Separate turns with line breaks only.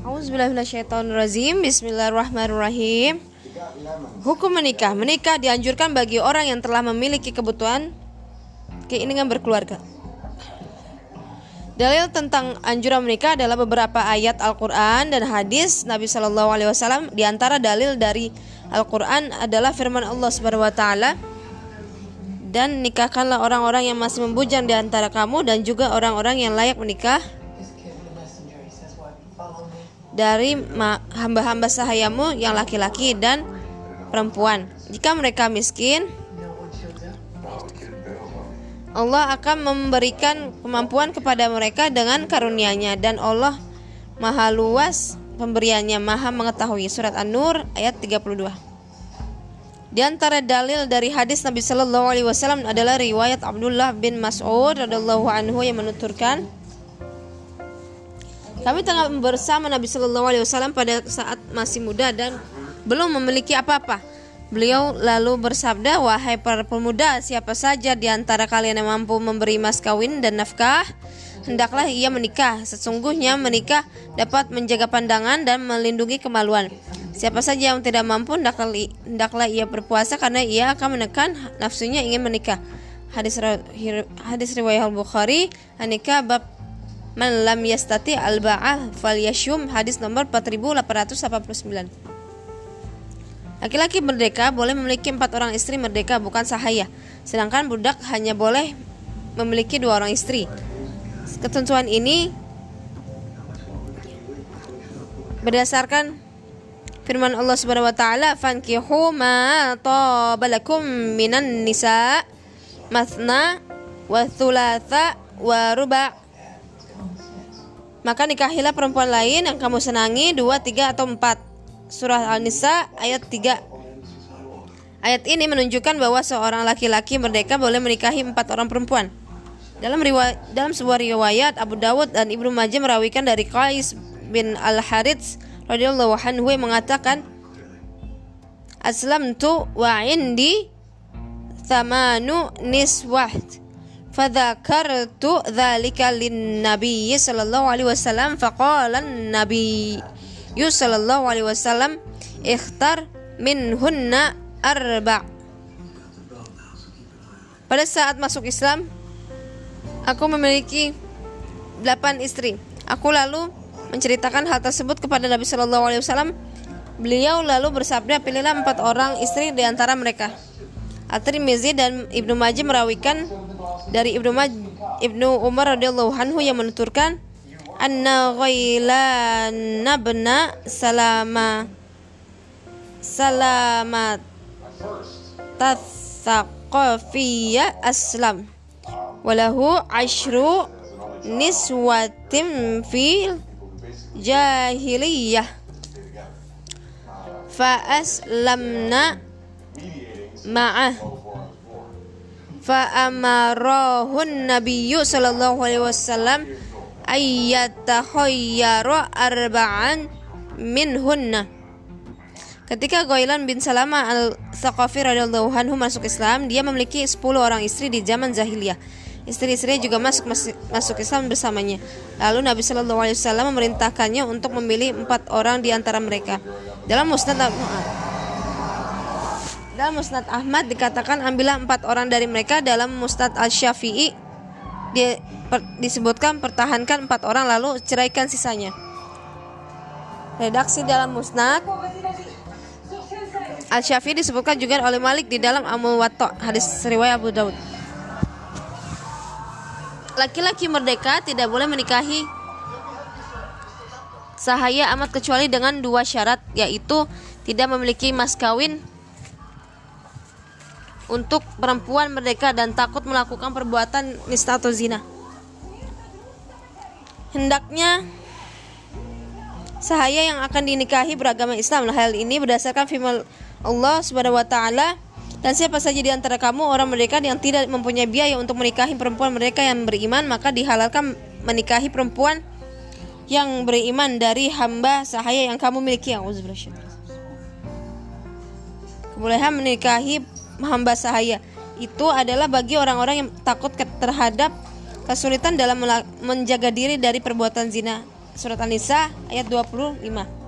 Auzubillahiminasyaitonirrajim. Bismillahirrahmanirrahim. Hukum menikah. Menikah dianjurkan bagi orang yang telah memiliki kebutuhan Keinginan berkeluarga. Dalil tentang anjuran menikah adalah beberapa ayat Al-Quran dan hadis Nabi Shallallahu Alaihi Wasallam. Di antara dalil dari Al-Quran adalah firman Allah Subhanahu Wa Taala dan nikahkanlah orang-orang yang masih membujang di antara kamu dan juga orang-orang yang layak menikah dari hamba-hamba sahayamu yang laki-laki dan perempuan. Jika mereka miskin, Allah akan memberikan kemampuan kepada mereka dengan karunia-Nya dan Allah Maha luas pemberiannya, Maha mengetahui. Surat An-Nur ayat 32. Di antara dalil dari hadis Nabi Shallallahu alaihi wasallam adalah riwayat Abdullah bin Mas'ud radhiyallahu anhu yang menuturkan kami tengah bersama Nabi Shallallahu Alaihi Wasallam pada saat masih muda dan belum memiliki apa-apa. Beliau lalu bersabda, wahai para pemuda, siapa saja di antara kalian yang mampu memberi mas kawin dan nafkah, hendaklah ia menikah. Sesungguhnya menikah dapat menjaga pandangan dan melindungi kemaluan. Siapa saja yang tidak mampu, hendaklah, hendaklah ia berpuasa karena ia akan menekan nafsunya ingin menikah. Hadis hadis riwayat Al Bukhari, Anika bab Man lam yastati al-ba'ah falyashum hadis nomor 4889. Laki-laki merdeka boleh memiliki empat orang istri merdeka bukan sahaya, sedangkan budak hanya boleh memiliki dua orang istri. Ketentuan ini berdasarkan firman Allah Subhanahu wa taala fankihu ma tabalakum minan nisa mathna wa thulatha wa ruba' Maka nikahilah perempuan lain yang kamu senangi dua, tiga atau empat. Surah Al-Nisa ayat 3 Ayat ini menunjukkan bahwa seorang laki-laki merdeka boleh menikahi empat orang perempuan. Dalam riwayat, dalam sebuah riwayat Abu Dawud dan Ibnu Majah merawikan dari Qais bin Al Harits radhiyallahu anhu mengatakan Aslamtu wa indi thamanu niswah fadzakartu dzalika lin-nabiy sallallahu alaihi wasallam faqala an-nabiy sallallahu alaihi wasallam ikhtar minhunna arba' Pada saat masuk Islam aku memiliki delapan istri. Aku lalu menceritakan hal tersebut kepada Nabi Shallallahu Alaihi Wasallam. Beliau lalu bersabda, pilihlah empat orang istri di antara mereka. At-Tirmizi dan Ibnu Majah merawikan dari Ibnu Maj Ibnu Umar radhiyallahu anhu yang menuturkan anna ghailan nabna salama salamat tathaqafiyya aslam walahu ashru niswatim fil jahiliyah. Fa aslamna ma'ah fa amarahun nabiyyu sallallahu alaihi wasallam ayyatakhayyaru arba'an minhunna Ketika Ghailan bin Salama al-Thaqafi radhiyallahu anhu masuk Islam, dia memiliki 10 orang istri di zaman jahiliyah. Istri-istrinya juga masuk masuk Islam bersamanya. Lalu Nabi Shallallahu alaihi wasallam memerintahkannya untuk memilih empat orang di antara mereka. Dalam Musnad dalam Musnad Ahmad dikatakan ambillah empat orang dari mereka dalam Musnad Al-Syafi'i disebutkan pertahankan empat orang lalu ceraikan sisanya. Redaksi dalam Musnad Al-Syafi'i disebutkan juga oleh Malik di dalam Amul Watta hadis riwayat Abu Daud. Laki-laki merdeka tidak boleh menikahi sahaya amat kecuali dengan dua syarat yaitu tidak memiliki mas kawin untuk perempuan merdeka dan takut melakukan perbuatan nista atau zina. Hendaknya sahaya yang akan dinikahi beragama Islam. Hal ini berdasarkan firman Allah Subhanahu wa taala dan siapa saja di antara kamu orang merdeka yang tidak mempunyai biaya untuk menikahi perempuan mereka yang beriman maka dihalalkan menikahi perempuan yang beriman dari hamba sahaya yang kamu miliki. Kebolehan menikahi hamba sahaya itu adalah bagi orang-orang yang takut terhadap kesulitan dalam menjaga diri dari perbuatan zina surat An-Nisa ayat 25.